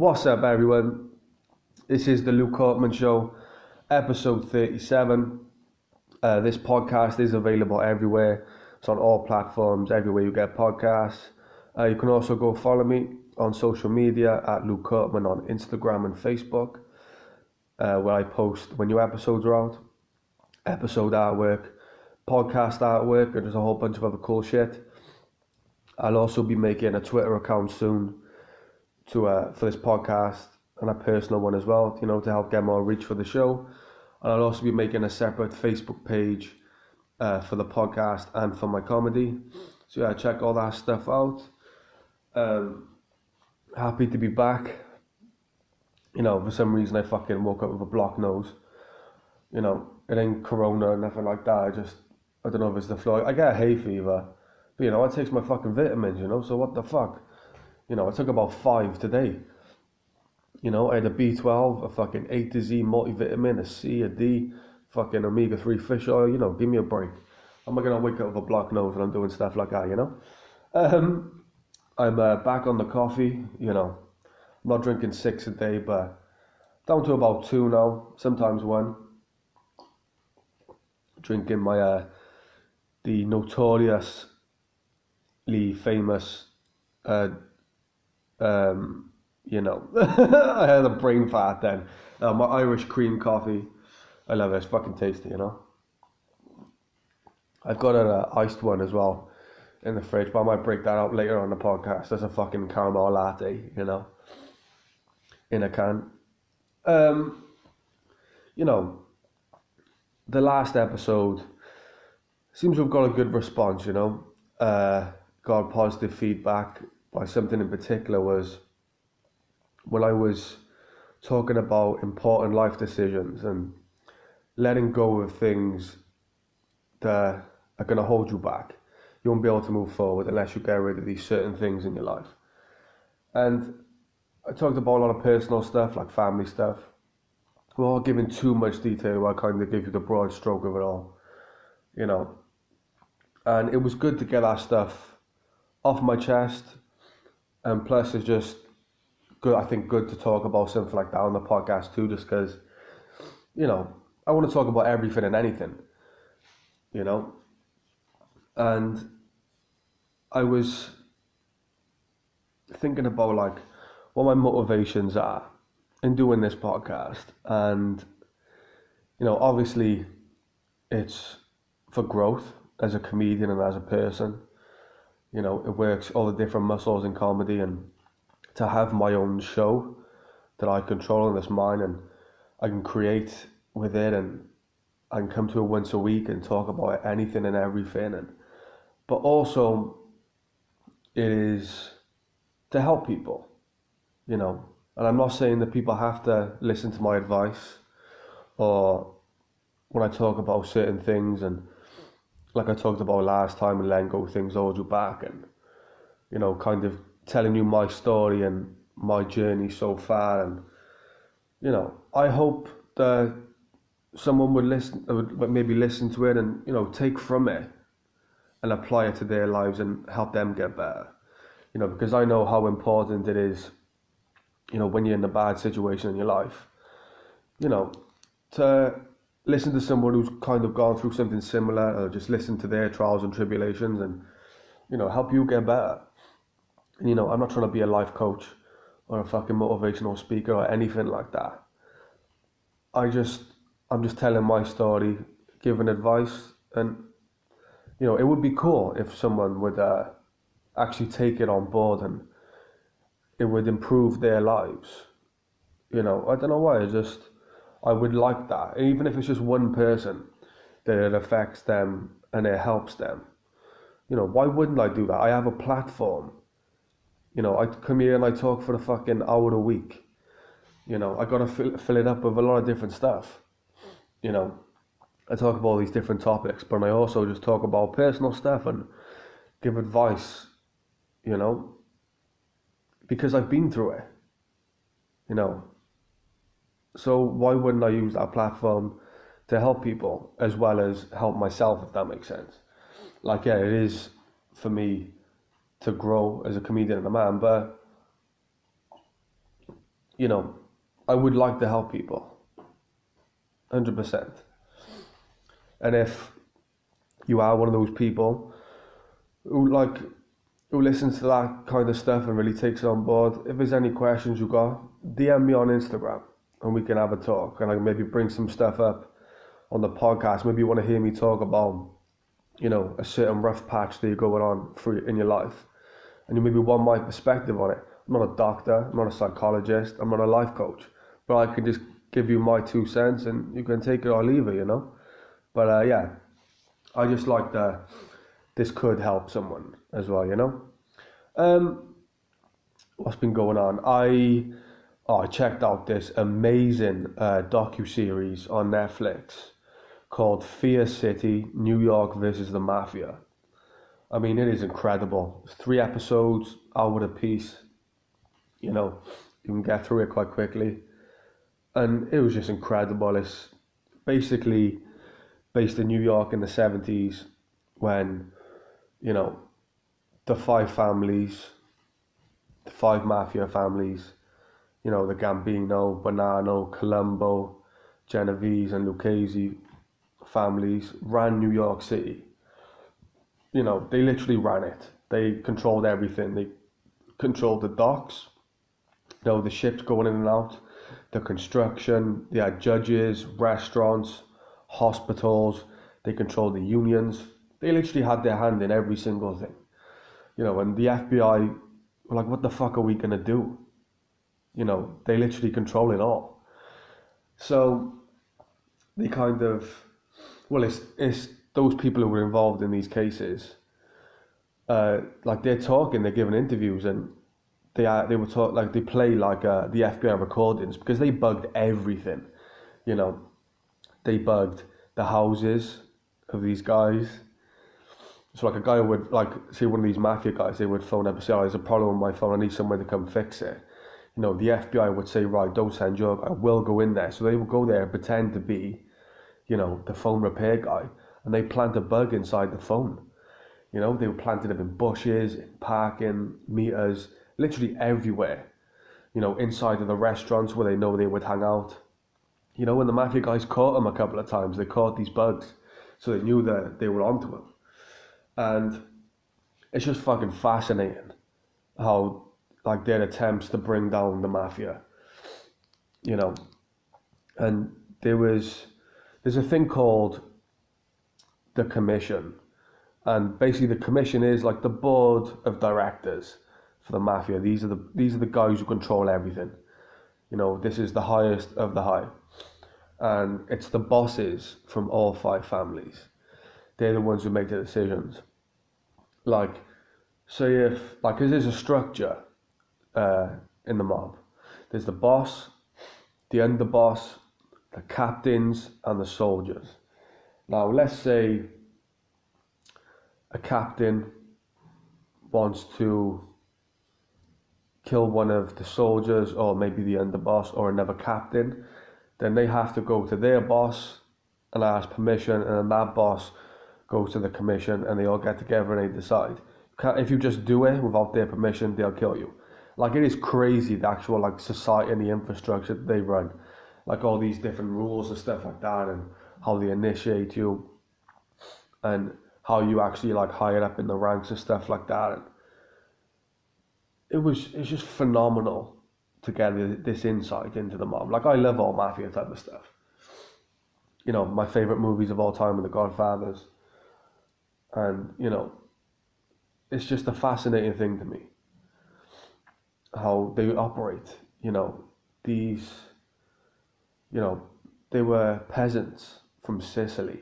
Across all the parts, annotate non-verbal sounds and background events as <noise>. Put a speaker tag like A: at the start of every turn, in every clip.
A: What's up, everyone? This is the Luke Hartman Show, episode 37. Uh, this podcast is available everywhere. It's on all platforms, everywhere you get podcasts. Uh, you can also go follow me on social media at Luke Hartman on Instagram and Facebook, uh, where I post when new episodes are out, episode artwork, podcast artwork, and there's a whole bunch of other cool shit. I'll also be making a Twitter account soon to uh, for this podcast and a personal one as well, you know, to help get more reach for the show. And I'll also be making a separate Facebook page uh, for the podcast and for my comedy. So yeah, check all that stuff out. Um, happy to be back. You know, for some reason I fucking woke up with a blocked nose. You know, it ain't corona or nothing like that. I just, I don't know if it's the flu. I get a hay fever. But, you know, I take my fucking vitamins, you know, so what the fuck? You know, I took about five today. You know, I had a B12, a fucking A to Z multivitamin, a C, a D, fucking omega 3 fish oil, you know, give me a break. I'm not going to wake up with a blocked nose when I'm doing stuff like that, you know? Um, I'm uh, back on the coffee, you know. I'm not drinking six a day, but down to about two now, sometimes one. Drinking my, uh, the notoriously famous, uh, um, you know, <laughs> I had a brain fart then. Uh, my Irish cream coffee. I love it. It's fucking tasty, you know. I've got an uh, iced one as well in the fridge, but I might break that out later on the podcast. There's a fucking caramel latte, you know, in a can. Um, you know, the last episode seems to have got a good response, you know. Uh, got positive feedback by something in particular was when I was talking about important life decisions and letting go of things that are going to hold you back. You won't be able to move forward unless you get rid of these certain things in your life. And I talked about a lot of personal stuff, like family stuff. Without giving too much detail, I kind of give you the broad stroke of it all, you know. And it was good to get that stuff off my chest. And plus, it's just good. I think good to talk about something like that on the podcast too, just because, you know, I want to talk about everything and anything, you know. And I was thinking about like what my motivations are in doing this podcast, and you know, obviously, it's for growth as a comedian and as a person. You know, it works all the different muscles in comedy, and to have my own show that I control and that's mine, and I can create with it, and I can come to it once a week and talk about anything and everything, and but also it is to help people, you know. And I'm not saying that people have to listen to my advice or when I talk about certain things and like I talked about last time and letting go things hold you back and you know kind of telling you my story and my journey so far and you know I hope that someone would listen would maybe listen to it and you know take from it and apply it to their lives and help them get better. You know, because I know how important it is, you know, when you're in a bad situation in your life, you know, to listen to someone who's kind of gone through something similar or just listen to their trials and tribulations and, you know, help you get better. And, you know, I'm not trying to be a life coach or a fucking motivational speaker or anything like that. I just, I'm just telling my story, giving advice, and you know, it would be cool if someone would uh, actually take it on board and it would improve their lives. You know, I don't know why. I just I would like that, even if it's just one person that it affects them and it helps them. You know, why wouldn't I do that? I have a platform. You know, I come here and I talk for a fucking hour a week. You know, I gotta fill, fill it up with a lot of different stuff. You know, I talk about all these different topics, but I also just talk about personal stuff and give advice, you know, because I've been through it, you know. So why wouldn't I use that platform to help people as well as help myself, if that makes sense? Like, yeah, it is for me to grow as a comedian and a man, but you know, I would like to help people. 100%. And if you are one of those people who like who listens to that kind of stuff and really takes it on board, if there's any questions you got, DM me on Instagram and we can have a talk and I can maybe bring some stuff up on the podcast. Maybe you want to hear me talk about, you know, a certain rough patch that you're going on through in your life. And you maybe want my perspective on it. I'm not a doctor, I'm not a psychologist, I'm not a life coach. But I can just give you my two cents and you can take it or leave it, you know? But uh, yeah, I just like that this could help someone as well, you know? Um, what's been going on? I I checked out this amazing uh, docu series on Netflix called Fear City: New York versus the Mafia. I mean, it is incredible. Three episodes, hour a piece. You know, you can get through it quite quickly, and it was just incredible. It's basically based in New York in the seventies when, you know, the five families, the five mafia families, you know, the Gambino, Bonanno, Colombo, Genovese, and Lucchese families ran New York City. You know, they literally ran it. They controlled everything. They controlled the docks, you know, the ships going in and out, the construction. They had judges, restaurants, hospitals. They controlled the unions. They literally had their hand in every single thing. You know, and the FBI were like, what the fuck are we going to do? You know, they literally control it all. So they kind of, well, it's, it's those people who were involved in these cases, uh, like they're talking, they're giving interviews, and they are, they were talk like they play like uh, the FBI recordings because they bugged everything, you know, they bugged the houses of these guys. So like a guy would like say one of these mafia guys, they would phone up and say, "Oh, there's a problem with my phone. I need someone to come fix it." You know, the FBI would say, "Right, don't send your. I will go in there." So they would go there and pretend to be, you know, the phone repair guy, and they plant a bug inside the phone. You know, they were planted up in bushes, in parking meters, literally everywhere. You know, inside of the restaurants where they know they would hang out. You know, when the mafia guys caught them a couple of times, they caught these bugs, so they knew that they were onto them. And it's just fucking fascinating how like their attempts to bring down the mafia. You know, and there was there's a thing called the commission, and basically the commission is like the board of directors for the mafia. These are the these are the guys who control everything. You know, this is the highest of the high and it's the bosses from all five families. They're the ones who make the decisions. Like, say if like, cause there's a structure uh, in the mob. There's the boss, the underboss, the captains, and the soldiers. Now, let's say a captain wants to kill one of the soldiers, or maybe the underboss, or another captain then they have to go to their boss and ask permission, and then that boss goes to the commission, and they all get together and they decide. If you just do it without their permission, they'll kill you. Like it is crazy the actual like society and the infrastructure that they run, like all these different rules and stuff like that, and how they initiate you, and how you actually like higher up in the ranks and stuff like that. And it was it's just phenomenal to get this insight into the mob. Like I love all mafia type of stuff. You know, my favorite movies of all time are The Godfathers, and you know, it's just a fascinating thing to me how they operate. You know, these, you know, they were peasants from Sicily.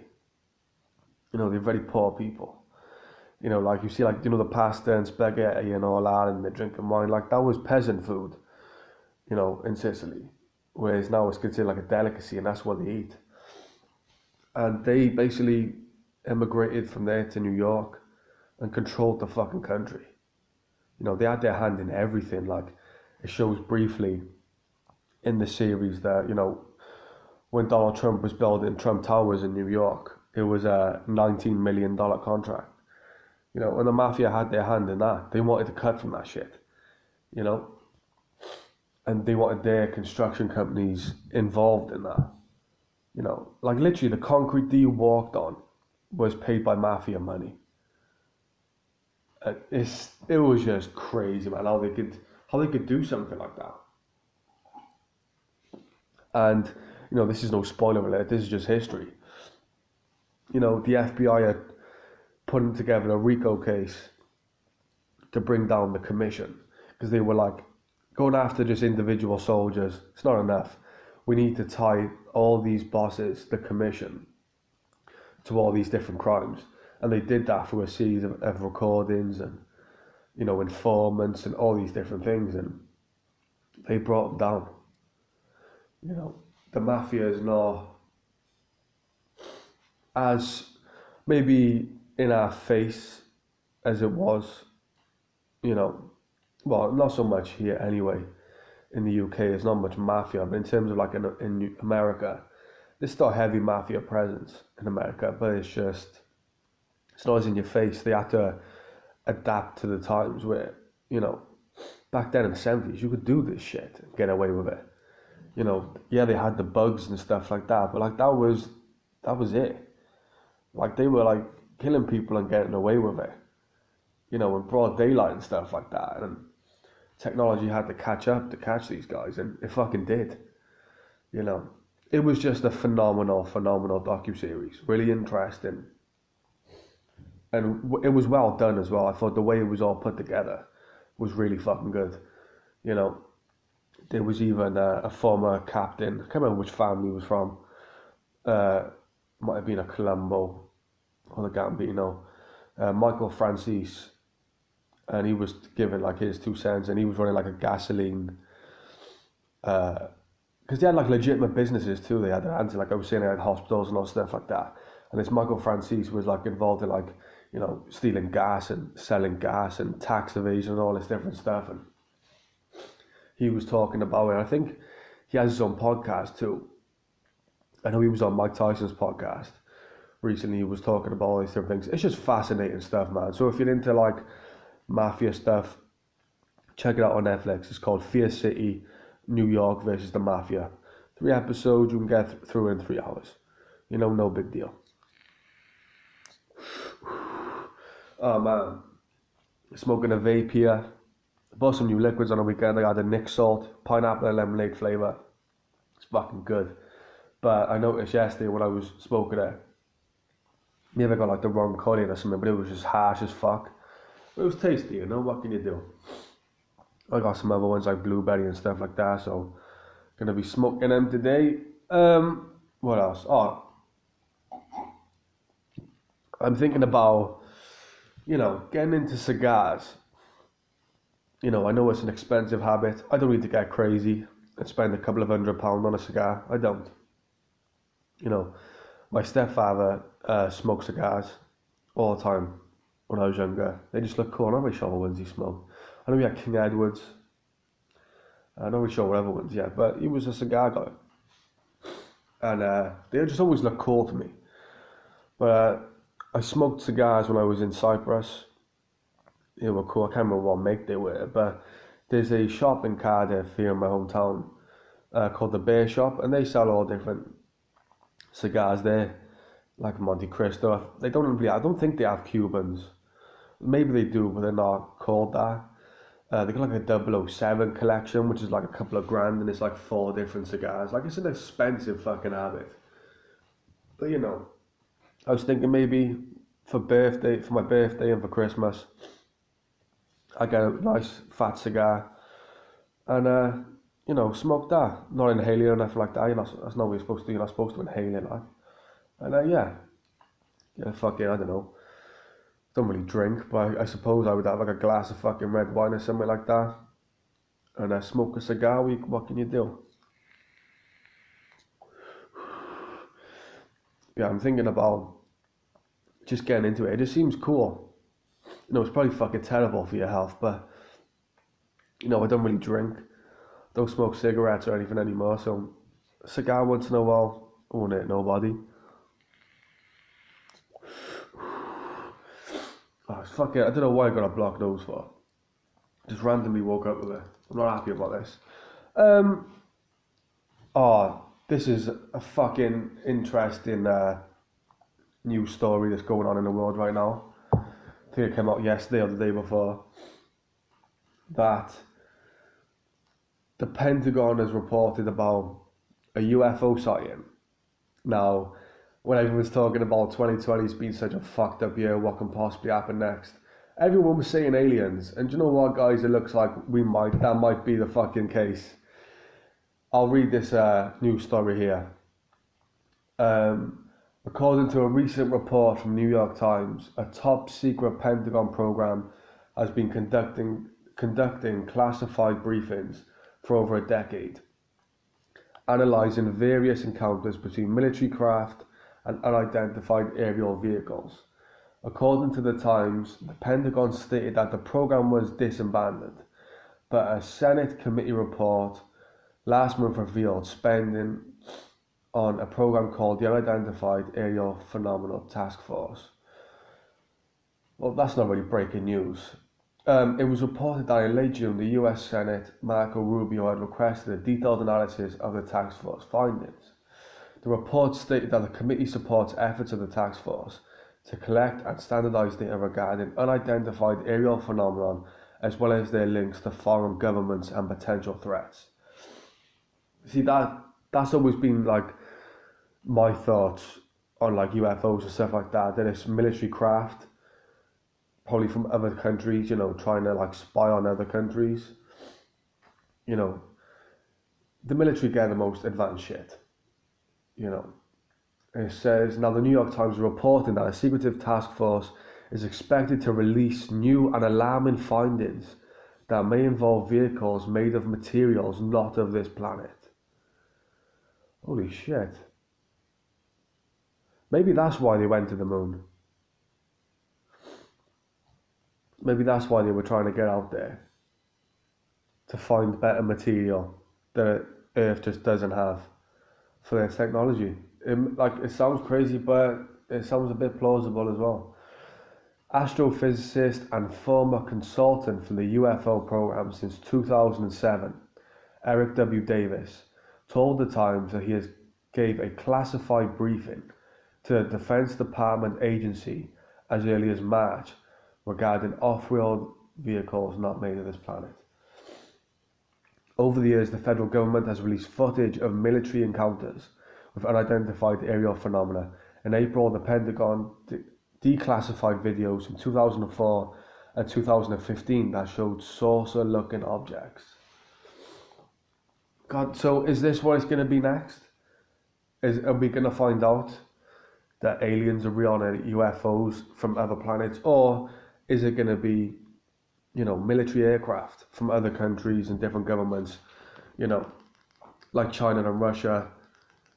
A: You know, they're very poor people. You know, like you see, like you know, the pasta and spaghetti and all that, and they're drinking wine. Like that was peasant food you know, in Sicily, whereas now it's considered like a delicacy and that's what they eat. And they basically emigrated from there to New York and controlled the fucking country. You know, they had their hand in everything. Like, it shows briefly in the series that, you know, when Donald Trump was building Trump Towers in New York, it was a $19 million contract. You know, and the mafia had their hand in that. They wanted to cut from that shit. You know, and they wanted their construction companies involved in that. You know, like literally the concrete that you walked on was paid by mafia money. Uh, it's it was just crazy, man. How they could how they could do something like that. And you know, this is no spoiler alert. This is just history. You know, the FBI are putting together a RICO case to bring down the commission because they were like going after just individual soldiers. It's not enough. We need to tie all these bosses, the commission, to all these different crimes and they did that through a series of, of recordings and you know informants and all these different things. And they brought them down. You know the mafia is not as maybe in our face as it was you know well not so much here anyway in the UK there's not much mafia but in terms of like in, in America there's still heavy mafia presence in America but it's just it's not in your face. They had to adapt to the times where, you know, back then in the 70s, you could do this shit and get away with it. You know, yeah, they had the bugs and stuff like that, but like that was, that was it. Like they were like killing people and getting away with it. You know, in broad daylight and stuff like that. And technology had to catch up to catch these guys, and it fucking did. You know, it was just a phenomenal, phenomenal docu series. Really interesting and it was well done as well. I thought the way it was all put together was really fucking good. You know, there was even a, a former captain. I can't remember which family he was from. Uh, might have been a Colombo or the Gambino. Uh, Michael Franzese, and he was given like his two cents, and he was running like a gasoline. Because uh, they had like legitimate businesses too. They had like I was saying, they had hospitals and all stuff like that. And this Michael Franzese was like involved in like you know, stealing gas and selling gas and tax evasion and all this different stuff. And he was talking about it. I think he has his own podcast too. I know he was on Mike Tyson's podcast recently. He was talking about all these different things. It's just fascinating stuff, man. So if you're into like mafia stuff, check it out on Netflix. It's called Fear City, New York versus the Mafia. Three episodes you can get through in three hours. You know, no big deal. Oh man, smoking a vape here. Bought some new liquids on the weekend. I got a Nic Salt pineapple and lemonade flavour. It's fucking good. But I noticed yesterday when I was smoking it, maybe I got like the wrong colour or something, but it was just harsh as fuck. But it was tasty, you know. What can you do? I got some other ones like blueberry and stuff like that. So gonna be smoking them today. Um, what else? Oh, I'm thinking about you know, getting into cigars, you know, I know it's an expensive habit. I don't need to get crazy and spend a couple of hundred pounds on a cigar. I don't. You know, my stepfather uh, smoked cigars all the time when I was younger. They just look cool. I'm not really sure what ones he smoked. I know he had King Edwards. I'm not really sure what other ones yet, but he was a cigar guy. And uh, they just always look cool to me. But uh, I smoked cigars when I was in Cyprus. They were cool. I can't remember what make they were, but there's a shop in Cardiff here in my hometown uh, called the Bear Shop, and they sell all different cigars there, like Montecristo. They don't really. I don't think they have Cubans. Maybe they do, but they're not called that. Uh, they got like a 007 collection, which is like a couple of grand, and it's like four different cigars. Like it's an expensive fucking habit. But you know, I was thinking maybe for birthday, for my birthday and for Christmas, I get a nice fat cigar and uh, you know, smoke that. Not inhale or nothing like that. You're not, that's not what you're supposed to do. You're not supposed to inhale it, like. And uh, yeah, yeah, fucking, I don't know. Don't really drink, but I, I, suppose I would have like a glass of fucking red wine or something like that. And uh, smoke a cigar. What can you do? Yeah, I'm thinking about just getting into it. It just seems cool. You know, it's probably fucking terrible for your health, but you know, I don't really drink, don't smoke cigarettes or anything anymore. So, a cigar once in a while, I won't hit nobody. <sighs> Oh, it's I don't know why I got a blocked nose for. Just randomly woke up with it. I'm not happy about this. Um, oh, this is a fucking interesting uh, story that's going on in the world right now. I think it came out yesterday or the day before. That the Pentagon has reported about a UFO sighting. Now, when everyone's talking about 2020's been such a fucked up year, what can possibly happen next? Everyone was saying aliens, and do you know what, guys? It looks like we might that might be the fucking case. I'll read this uh, news story here. Um, according to a recent report from New York Times, a top secret Pentagon program has been conducting conducting classified briefings for over a decade, analysing various encounters between military craft and unidentified aerial vehicles. According to the Times, the Pentagon stated that the program was disbanded, but a Senate committee report last month revealed spending on a program called the Unidentified Aerial Phenomenal Task Force. Well, that's not really breaking news. Um, it was reported that in late June, the US Senate, Marco Rubio, had requested a detailed analysis of the task force findings. The report stated that the committee supports efforts of the task force to collect and standardize data regarding unidentified aerial phenomenon as well as their links to foreign governments and potential threats. See that that's always been like my thoughts on like UFOs and stuff like that. That it's military craft probably from other countries, you know, trying to like spy on other countries. You know, the military get the most advanced shit. You know, it says now the New York Times reporting that a secretive task force is expected to release new and alarming findings that may involve vehicles made of materials not of this planet. Holy shit. Maybe that's why they went to the moon. Maybe that's why they were trying to get out there to find better material that Earth just doesn't have for their technology. It, like it sounds crazy, but it sounds a bit plausible as well. Astrophysicist and former consultant for the UFO program since 2007, Eric W. Davis, told the Times that he has gave a classified briefing to the Defense Department agency as early as March regarding off-world vehicles not made of this planet. Over the years, the federal government has released footage of military encounters with unidentified aerial phenomena. In April, the Pentagon de- declassified videos from 2004 and 2015 that showed saucer-looking objects. God, so is this what it's going to be next? Is are we going to find out that aliens are real and UFOs from other planets, or is it going to be, you know, military aircraft from other countries and different governments, you know, like China and Russia,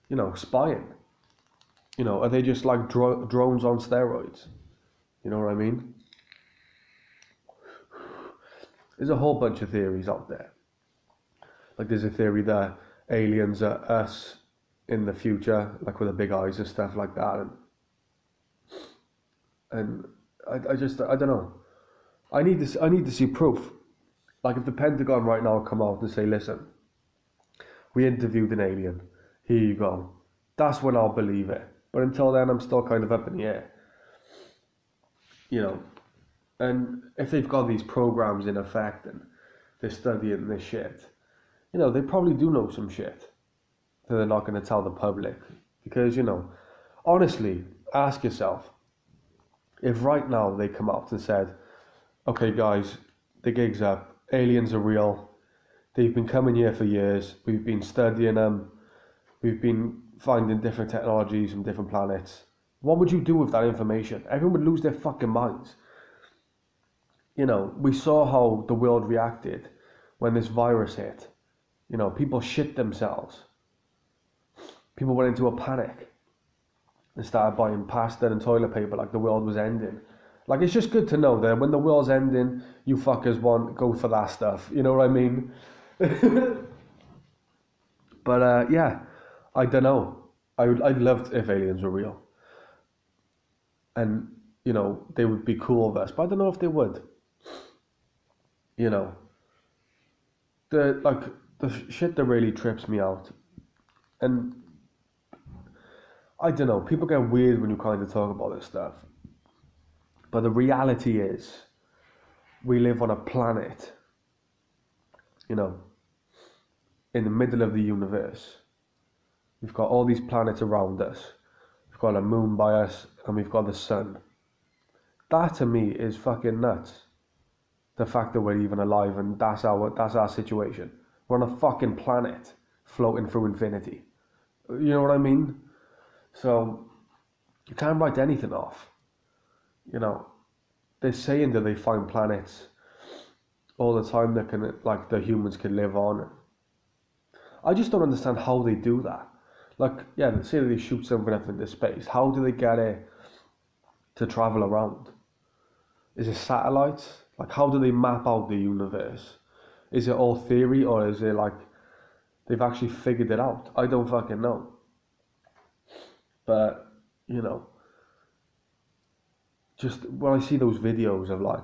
A: you know, spying? You know, are they just like dro- drones on steroids? You know what I mean? There's a whole bunch of theories out there. Like there's a theory that aliens are us in the future, like with the big eyes and stuff like that, and and I, I just I don't know. I need this. I need to see proof. Like if the Pentagon right now come out and say, "Listen, we interviewed an alien. Here you go." That's when I'll believe it. But until then, I'm still kind of up in the air. You know, and if they've got these programs in effect and they're studying this shit, you know, they probably do know some shit that they're not going to tell the public. Because, you know, honestly, ask yourself if right now they come out and said, okay, guys, the gig's up, aliens are real, they've been coming here for years, we've been studying them, we've been finding different technologies from different planets. What would you do with that information? Everyone would lose their fucking minds. You know, we saw how the world reacted when this virus hit. You know, people shit themselves. People went into a panic and started buying pasta and toilet paper like the world was ending. Like it's just good to know that when the world's ending, you fuckers want go for that stuff. You know what I mean? <laughs> but uh, yeah, I don't know. I would I'd love if aliens were real, and you know they would be cool with us. But I don't know if they would. You know, the like the shit that really trips me out, and I don't know, people get weird when you kind of talk about this stuff. But the reality is, we live on a planet, you know, in the middle of the universe. We've got all these planets around us. We've got a moon by us, and we've got the sun. That to me is fucking nuts. The fact that we're even alive, and that's our that's our situation. We're on a fucking planet floating through infinity. You know what I mean? So you can't write anything off. You know, they're saying that they find planets all the time that can like the humans can live on. I just don't understand how they do that. Like, yeah, say they shoot something up into space. How do they get it to travel around? Is it satellites? Like, how do they map out the universe? Is it all theory or is it like they've actually figured it out? I don't fucking know. But, you know, just when I see those videos of like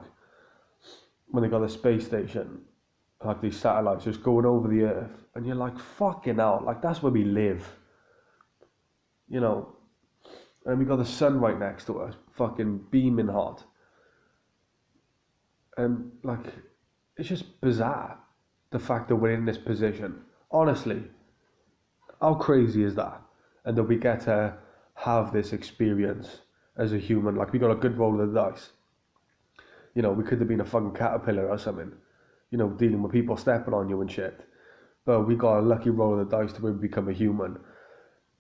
A: when they got the space station, like these satellites just going over the earth, and you're like, fucking out, like that's where we live. You know, and we got the sun right next to us, fucking beaming hot. And like, it's just bizarre the fact that we're in this position. Honestly, how crazy is that? And that we get to have this experience as a human. Like we got a good roll of the dice. You know, we could have been a fucking caterpillar or something. You know, dealing with people stepping on you and shit. But we got a lucky roll of the dice to where we become a human,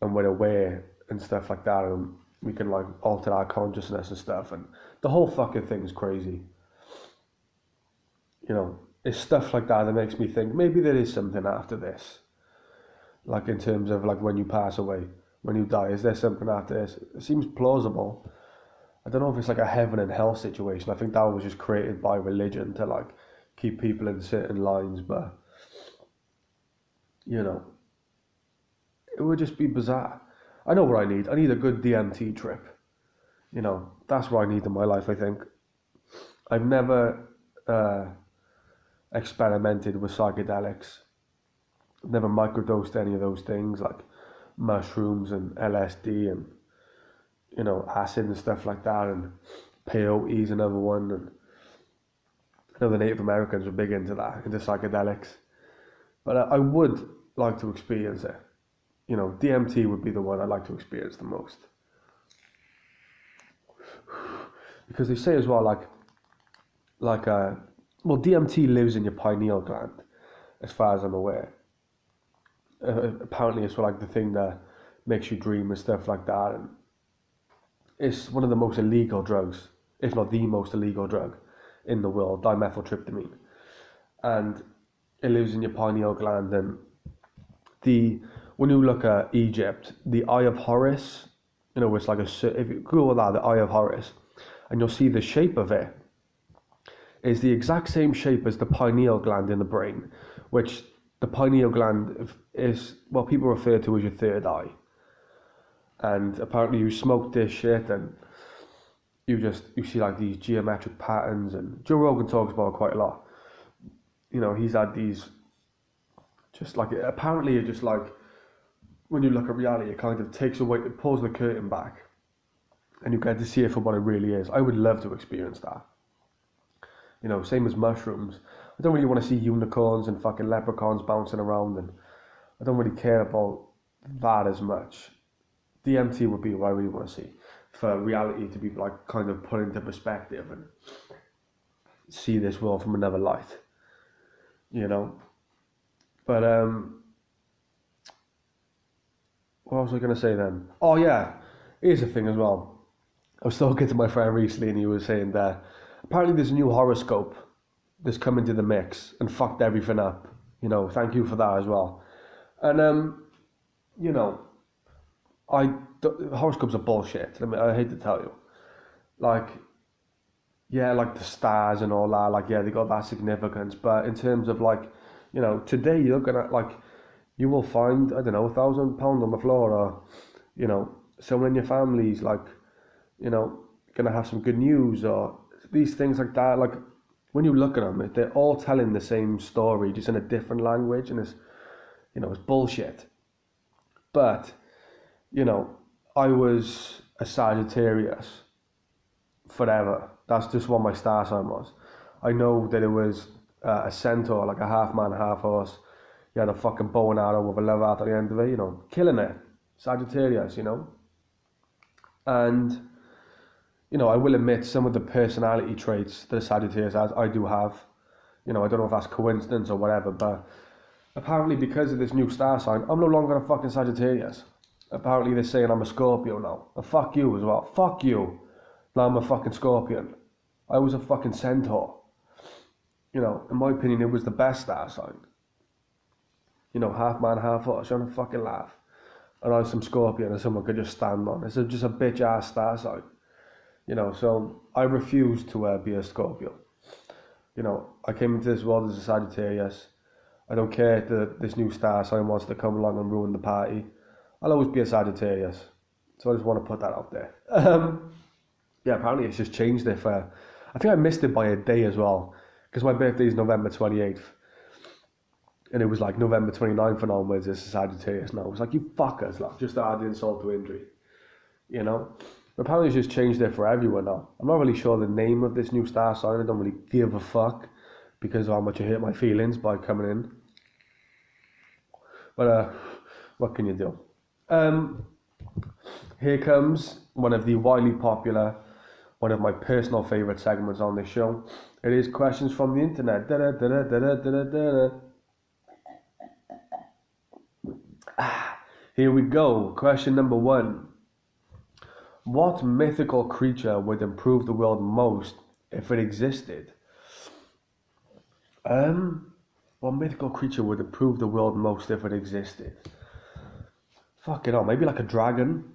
A: and we're aware and stuff like that, and we can like alter our consciousness and stuff. And the whole fucking thing is crazy. You know, it's stuff like that that makes me think maybe there is something after this. Like in terms of like when you pass away when you die? Is there something after this? It seems plausible. I don't know if it's like a heaven and hell situation. I think that was just created by religion to like keep people in certain lines, but you know, it would just be bizarre. I know what I need. I need a good DMT trip. You know, that's what I need in my life. I think. I've never uh, experimented with psychedelics. Never microdosed any of those things like mushrooms and LSD and you know acid and stuff like that, and peyote is another one, and I know the Native Americans were big into that, into psychedelics, but I would like to experience it. You know, DMT would be the one I'd like to experience the most. <sighs> Because they say as well, like, like, uh, well, DMT lives in your pineal gland, as far as I'm aware uh, apparently it's like the thing that makes you dream and stuff like that. And it's one of the most illegal drugs, if not the most illegal drug in the world, dimethyltryptamine. And it lives in your pineal gland. And the when you look at Egypt, the Eye of Horus, you know, it's like a if you Google that, the Eye of Horus, and you'll see the shape of it is the exact same shape as the pineal gland in the brain, which the pineal gland is what people refer to as your third eye. And apparently, you smoke this shit and you just you see like these geometric patterns. And Joe Rogan talks about it quite a lot. You know, he's had these just like apparently, it just like when you look at reality, it kind of takes away, it pulls the curtain back, and you get to see it for what it really is. I would love to experience that. You know, same as mushrooms. I don't really want to see unicorns and fucking leprechauns bouncing around, and I don't really care about that as much. DMT would be what I really want to see for reality to be like kind of put into perspective and see this world from another light, you know. But um, what else was I to say then? Oh yeah, here's the thing as well. I was talking to my friend recently, and he was saying that apparently there's a new horoscope that's come into the mix and fucked everything up. You know, thank you for that as well. And um, you know, I horoscopes are bullshit. I, mean, I hate to tell you, like, yeah, like the stars and all that. Like, yeah, they got that significance. But in terms of like, you know, today you're gonna like, you will find I don't know a thousand pounds on the floor, or you know, someone in your family's like, you know, gonna have some good news, or these things like that. Like when you look at them, they're all telling the same story, just in a different language, and it's, you know, it's bullshit. But, you know, I was a Sagittarius forever. That's just what my star sign was. I know that it was uh, a centaur, like a half man, half horse. You had a fucking bow and arrow with a heart at the end of it, you know, killing it. Sagittarius, you know. And, you know, I will admit some of the personality traits that a Sagittarius has, I do have. You know, I don't know if that's coincidence or whatever, but apparently because of this new star sign, I'm no longer a fucking Sagittarius. Apparently they're saying I'm a Scorpio now. And fuck you as well. Fuck you. Now I'm a fucking Scorpion. I was a fucking Centaur. You know, in my opinion, it was the best star sign. You know, half man, half horse. You're gonna fucking laugh. And I was some Scorpion and someone could just stand on. It's just a bitch ass star sign. You know, so I refuse to uh, be a Scorpio. You know, I came into this world as a Sagittarius. I don't care that this new star sign wants to come along and ruin the party. I'll always be a Sagittarius. So I just want to put that out there. <laughs> Um, yeah, apparently it's just changed for. I think I missed it by a day as well because my birthday is November 28th. And it was like November 29th and onwards, it's a Sagittarius now. It was like, you fuckers, like, just add insult to injury. You know? Apparently it's just changed it for everyone now. I'm not really sure the name of this new star sign. I don't really give a fuck because of how much it hurt my feelings by coming in. But uh, what can you do? Um, here comes one of the widely popular, one of my personal favourite segments on this show. It is questions from the internet. Here we go. Question number one. What mythical creature would improve the world most if it existed? Um, what mythical creature would improve the world most if it existed? Fuck it all. Maybe like a dragon.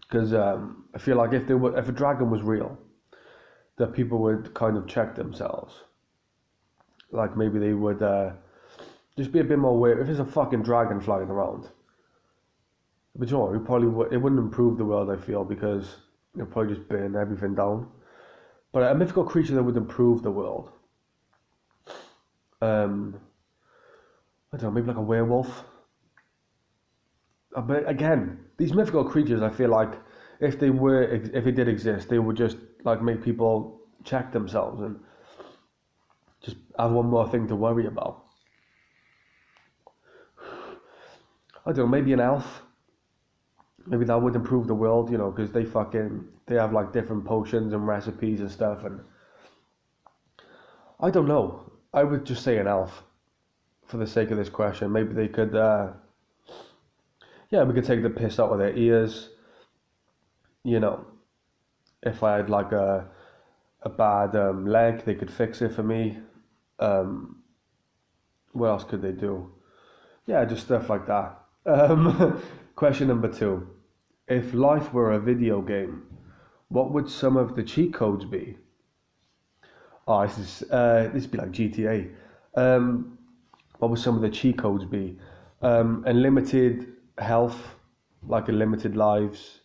A: Because um, I feel like if there were, if a dragon was real, that people would kind of check themselves. Like maybe they would uh, just be a bit more aware. If there's a fucking dragon flying around, but you know, it probably would, it wouldn't improve the world. I feel because it'd probably just burn everything down. But a mythical creature that would improve the world. Um, I don't know, maybe like a werewolf. Uh, but again, these mythical creatures, I feel like if they were, if they did exist, they would just like make people check themselves and just have one more thing to worry about. <sighs> I don't know, maybe an elf. Maybe that would improve the world, you know, because they fucking they have like different potions and recipes and stuff, and I don't know. I would just say an elf, for the sake of this question. Maybe they could, uh, yeah, we could take the piss out of their ears. You know, if I had like a a bad um, leg, they could fix it for me. Um, what else could they do? Yeah, just stuff like that. Um, <laughs> question number two: If life were a video game, what would some of the cheat codes be? Oh, this is uh, this would be like GTA. Um, what would some of the cheat codes be? Um, unlimited health, like unlimited lives,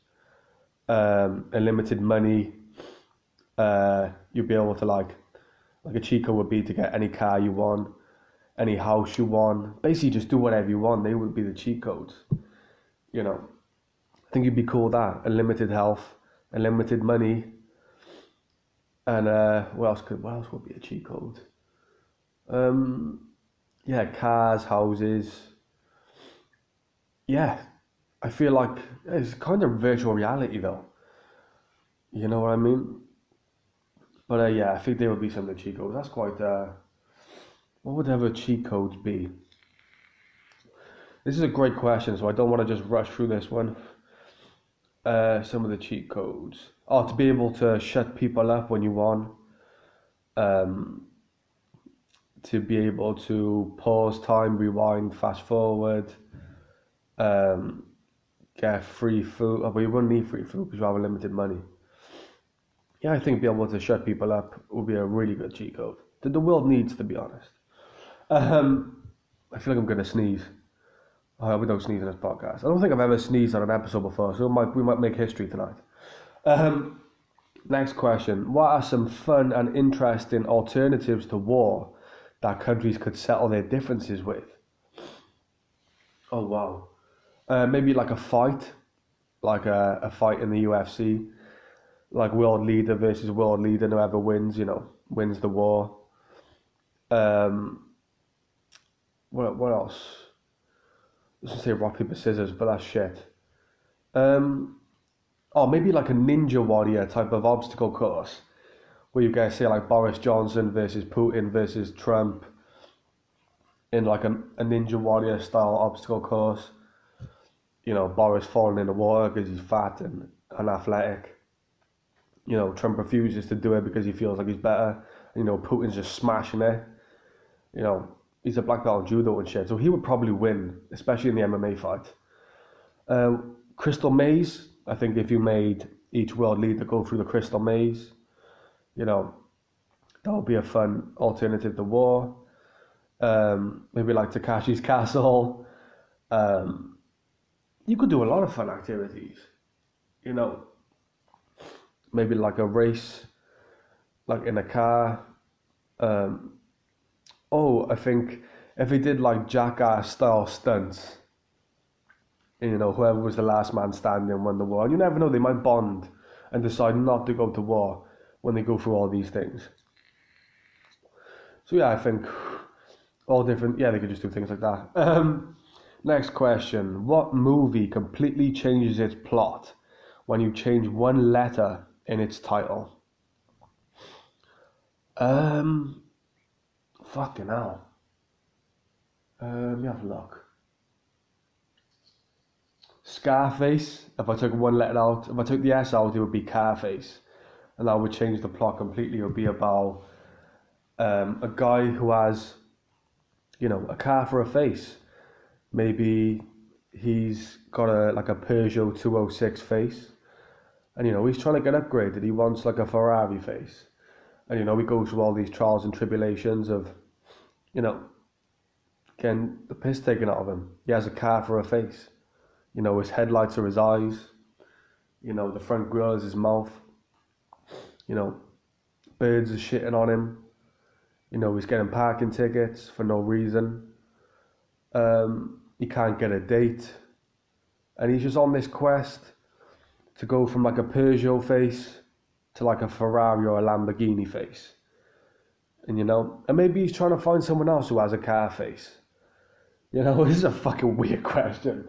A: um, unlimited money. Uh, you'd be able to like, like a cheat code would be to get any car you want, any house you want. Basically, just do whatever you want. They would be the cheat codes. You know, I think you'd be cool that. Unlimited health, unlimited money, and uh, what else could what else would be a cheat code? Um, yeah, cars, houses. Yeah, I feel like it's kind of virtual reality though. You know what I mean? But uh, yeah, I think there would be some of the cheat codes. That's quite. Uh, what would ever cheat codes be? This is a great question, so I don't want to just rush through this one. Uh, some of the cheat codes. Oh, to be able to shut people up when you want. Um, to be able to pause time, rewind, fast forward. Um, get free food. Oh, but you wouldn't need free food because you have limited money. Yeah, I think being able to shut people up would be a really good cheat code that the world needs, to be honest. Um, I feel like I'm going to sneeze. I we don't sneeze in this podcast. I don't think I've ever sneezed on an episode before, so we might, we might make history tonight. Um, Next question. What are some fun and interesting alternatives to war that countries could settle their differences with? Oh, wow. Uh, maybe like a fight, like a, a fight in the UFC, like world leader versus world leader, and whoever wins, you know, wins the war. Um, what, what else? Let's say rock, paper, scissors, but that's shit. Um, oh, maybe like a ninja warrior type of obstacle course, where you guys say like Boris Johnson versus Putin versus Trump in like a, a ninja warrior style obstacle course. You know, Boris falling in the water because he's fat and unathletic. You know, Trump refuses to do it because he feels like he's better. You know, Putin's just smashing it. You know, he's a black belt in judo and shit, so he would probably win, especially in the MMA fight. Uh, crystal maze, I think if you made each world leader go through the crystal maze, you know, that would be a fun alternative to war. Um, maybe like Takeshi's Castle. Um, you could do a lot of fun activities, you know. Maybe like a race, like in a car. Um, oh, I think if he did like jackass style stunts, you know, whoever was the last man standing won the war. And you never know, they might bond and decide not to go to war when they go through all these things. So yeah, I think all different. Yeah, they could just do things like that. Um, next question: What movie completely changes its plot when you change one letter in its title? Um, fucking hell. Uh, let me have a look. Scarface. If I took one letter out, if I took the S out, it would be Carface, and that would change the plot completely. It would be about um, a guy who has, you know, a car for a face. Maybe he's got a like a Peugeot two hundred six face, and you know he's trying to get upgraded. He wants like a Ferrari face, and you know he goes through all these trials and tribulations of, you know, getting the piss taken out of him. He has a car for a face you know, his headlights are his eyes. You know, the front grill is his mouth. You know, birds are shitting on him. You know, he's getting parking tickets for no reason. Um, he can't get a date. And he's just on this quest to go from like a Peugeot face to like a Ferrari or a Lamborghini face. And you know, and maybe he's trying to find someone else who has a car face. You know, <laughs> this is a fucking weird question.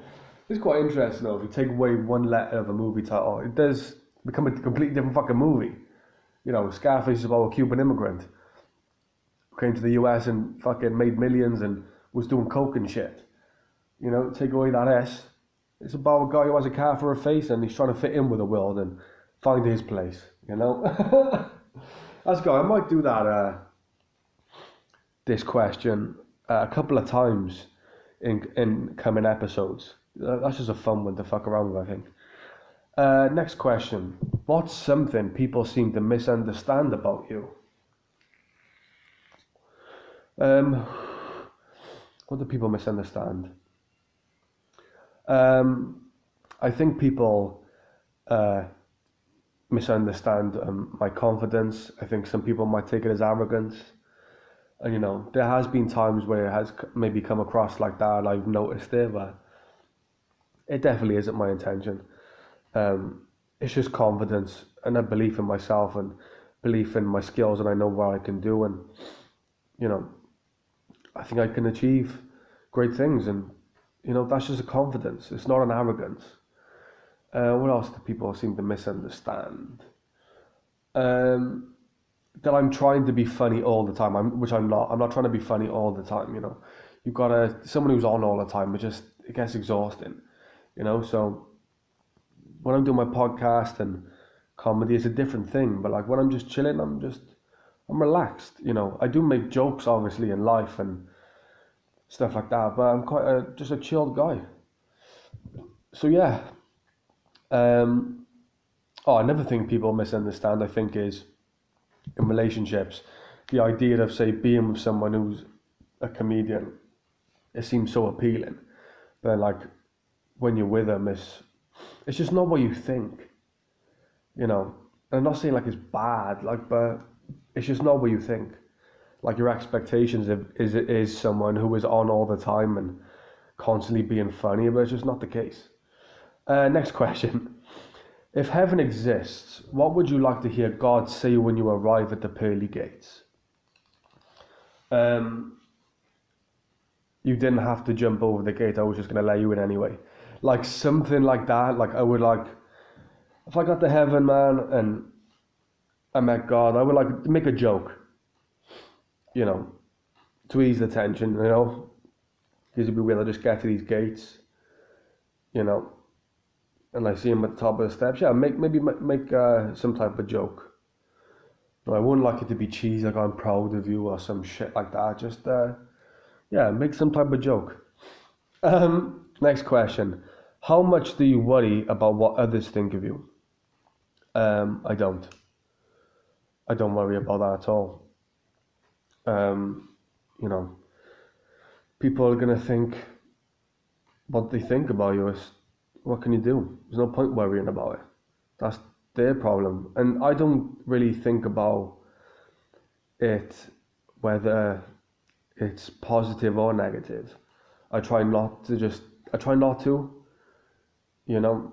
A: It's quite interesting though. If you take away one letter of a movie title, it does become a completely different fucking movie. You know, Scarface is about a Cuban immigrant who came to the US and fucking made millions and was doing coke and shit. You know, take away that S. It's about a guy who has a car for a face and he's trying to fit in with the world and find his place. You know, <laughs> that's good. I might do that. Uh, this question uh, a couple of times in in coming episodes that's just a fun one to fuck around with, I think. Uh, next question. What's something people seem to misunderstand about you? Um, what do people misunderstand? Um, I think people uh, misunderstand um, my confidence. I think some people might take it as arrogance. And, you know, there has been times where it has maybe come across like that. I've noticed it, but it definitely isn't my intention. Um, it's just confidence and a belief in myself and belief in my skills and I know what I can do and you know I think I can achieve great things and you know that's just a confidence it's not an arrogance uh, what else do people seem to misunderstand um, that I'm trying to be funny all the time I'm, which I'm not I'm not trying to be funny all the time you know you've got a someone who's on all the time it just it gets exhausting you know. So when I'm doing my podcast and comedy, it's a different thing. But like when I'm just chilling, I'm just I'm relaxed. You know, I do make jokes obviously in life and stuff like that, but I'm quite a just a chilled guy. So yeah. Um, oh, another thing people misunderstand, I think, is in relationships, the idea of say being with someone who's a comedian, it seems so appealing, but like when you're with them, it's it's just not what you think. You know, and I'm not saying like it's bad, like, but it's just not what you think. Like your expectations of, is is someone who is on all the time and constantly being funny, but it's just not the case. Uh, next <laughs> question. If heaven exists, what would you like to hear God say when you arrive at the pearly gates? Um, you didn't have to jump over the gate. I was just going to let you in anyway. Like something like that. Like I would like, if I got to heaven, man, and I met God, I would like make a joke. You know, to ease the tension. You know, because it'd be weird. I just get to these gates. You know, and I see him at the top of the steps. Yeah, make maybe make uh, some type of joke. No, I wouldn't like it to be cheesy, like I'm proud of you or some shit like that. Just uh, yeah, make some type of joke. Um, next question. How much do you worry about what others think of you? Um, I don't. I don't worry about that at all. Um, you know, people are gonna think what they think about you. Is what can you do? There's no point worrying about it. That's their problem, and I don't really think about it whether it's positive or negative. I try not to just, I try not to, you know.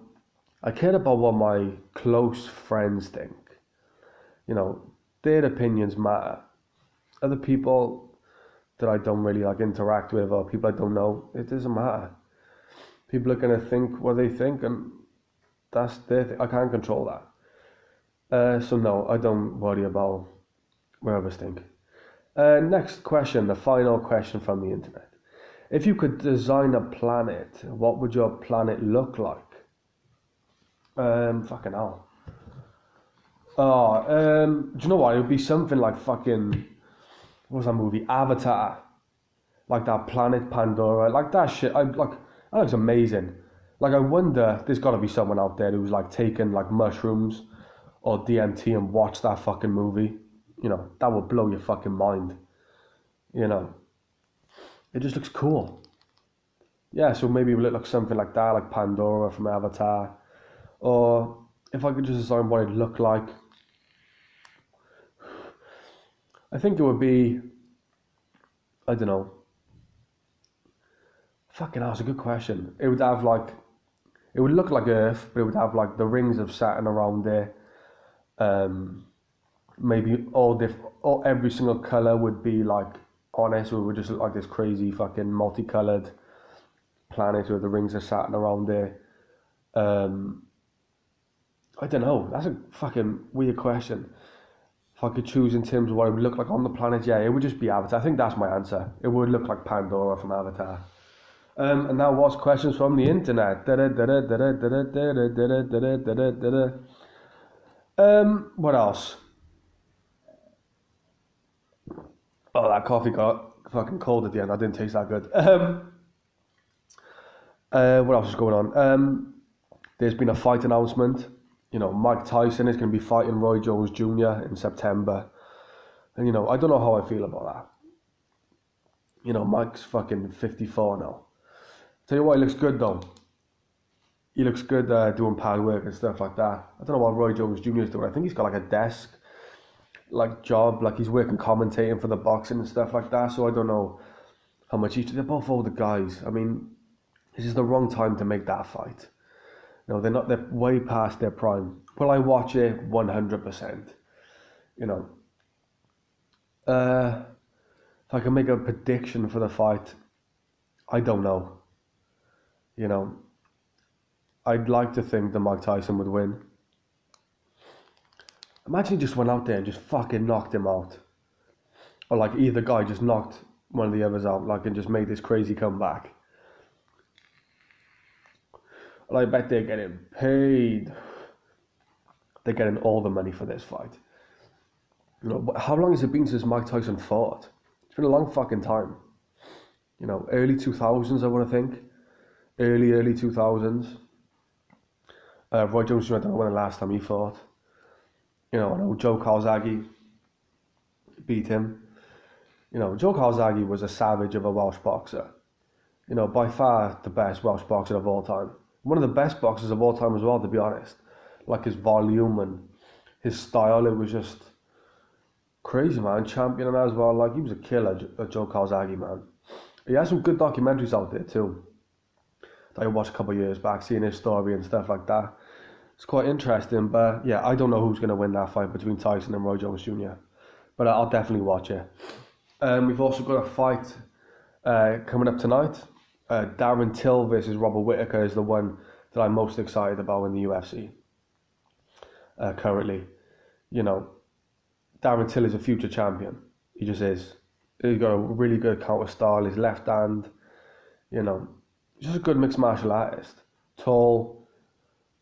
A: I care about what my close friends think. You know, their opinions matter. Other people that I don't really like interact with or people I don't know, it doesn't matter. People are gonna think what they think, and that's their. I can't control that. Uh, so no, I don't worry about what others think. Uh, next question, the final question from the internet. If you could design a planet, what would your planet look like? Um, fucking hell. Oh, um, do you know what? It would be something like fucking, what was that movie? Avatar. Like that planet Pandora. Like that shit. I like, that looks amazing. Like I wonder, there's got to be someone out there who's like taken like mushrooms or DMT and watched that fucking movie you know, that will blow your fucking mind. You know, it just looks cool. Yeah, so maybe it would look like something like that, like Pandora from Avatar. Or if I could just design what it'd look like, I think it would be, I don't know. Fucking hell, that's a good question. It would have like, it would look like Earth, but it would have like the rings of Saturn around there. Um, maybe all different, all every single color would be like on it, so it would just look like this crazy fucking multicolored planet with the rings of Saturn around there. Um, I don't know. That's a fucking weird question. If I could choose in terms of what it would look like on the planet, yeah, it would just be Avatar. I think that's my answer. It would look like Pandora from Avatar. Um, and now what's questions from the internet? Um, what else? Oh, that coffee got fucking cold at the end. That didn't taste that good. Um, uh, what else is going on? Um, there's been a fight announcement. You know, Mike Tyson is going to be fighting Roy Jones Jr. in September. And, you know, I don't know how I feel about that. You know, Mike's fucking 54 now. Tell you what, he looks good though. He looks good uh, doing pad work and stuff like that. I don't know what Roy Jones Jr. is doing. I think he's got like a desk like job, like he's working commentating for the boxing and stuff like that. So I don't know how much each they're both older guys. I mean, this is the wrong time to make that fight. No, they're not. They're way past their prime. Will I watch it? One hundred percent. You know. Uh, if I can make a prediction for the fight, I don't know. You know. I'd like to think that Mike Tyson would win. Imagine he just went out there and just fucking knocked him out. Or like either guy just knocked one of the others out, like and just made this crazy comeback. And I bet they're getting paid. They're getting all the money for this fight. You know, how long has it been since Mike Tyson fought? It's been a long fucking time. You know, early 2000s, I want to think. Early, early 2000s. Uh, Roy Jones, I don't know when the last time he fought. You know, I know Joe Calzaghe beat him. You know, Joe Calzaghe was a savage of a Welsh boxer. You know, by far the best Welsh boxer of all time. One of the best boxers of all time as well, to be honest. Like his volume and his style, it was just crazy, man. Champion as well. Like he was a killer, Joe Calzaghe, man. He has some good documentaries out there too. That I watched a couple of years back, seeing his story and stuff like that. It's quite interesting, but yeah, I don't know who's going to win that fight between Tyson and Roy Jones Jr. But I'll definitely watch it. Um, we've also got a fight uh, coming up tonight. Uh, Darren Till versus Robert Whitaker is the one that I'm most excited about in the UFC uh, currently. You know, Darren Till is a future champion. He just is. He's got a really good counter style. His left hand, you know, just a good mixed martial artist. Tall,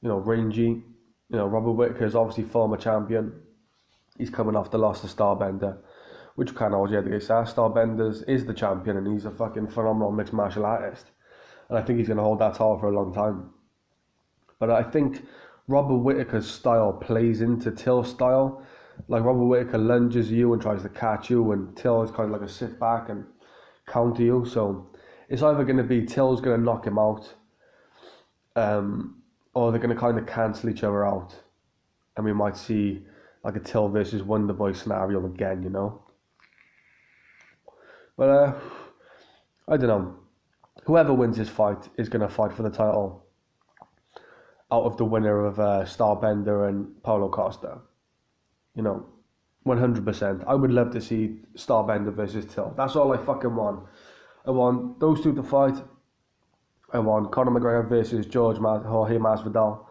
A: you know, rangy. You know, Robert Whitaker is obviously former champion. He's coming off the loss to Stylebender, which kind of already against our Stylebenders is the champion and he's a fucking phenomenal mixed martial artist. And I think he's going to hold that title for a long time. But I think Robert Whitaker's style plays into Till's style. Like Robert Whitaker lunges you and tries to catch you, and Till is kind of like a sit back and counter you. So it's either going to be Till's going to knock him out, um, or they're going to kind of cancel each other out, and we might see like a Till versus Wonderboy scenario again, you know. But uh, I don't know. Whoever wins this fight is going to fight for the title out of the winner of uh, Stylebender and Paulo Costa. You know, 100%. I would love to see Stylebender versus Till. That's all I fucking want. I want those two to fight. I want Conor McGregor versus George Mas- Jorge Masvidal.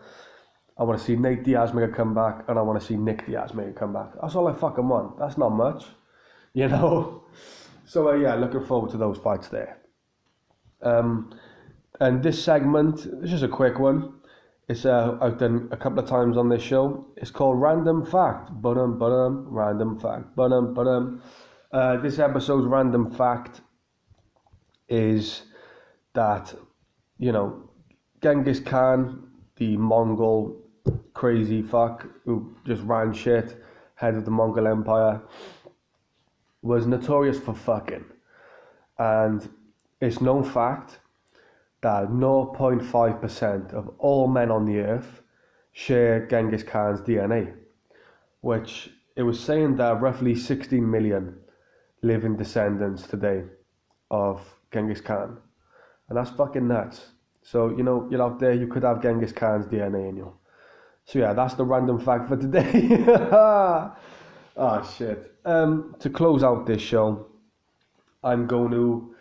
A: I want to see Nate Diaz make a comeback, and I want to see Nick Diaz make a comeback. That's all I fucking want. That's not much, <laughs> you know. So uh, yeah, looking forward to those fights there. Um, and this segment this is just a quick one. It's uh, I've done a couple of times on this show. It's called Random Fact. But-um, but-um, random fact. But-um, but-um. Uh, this episode's random fact is that, you know, Genghis Khan, the Mongol crazy fuck who just ran shit, head of the Mongol Empire, was notorious for fucking. And it's known fact that 0.5% of all men on the earth share Genghis Khan's DNA, which it was saying that roughly 16 million living descendants today of Genghis Khan. And that's fucking nuts. So, you know, you're out there, you could have Genghis Khan's DNA in you. So, yeah, that's the random fact for today. oh, <laughs> shit. Um, to close out this show, I'm going to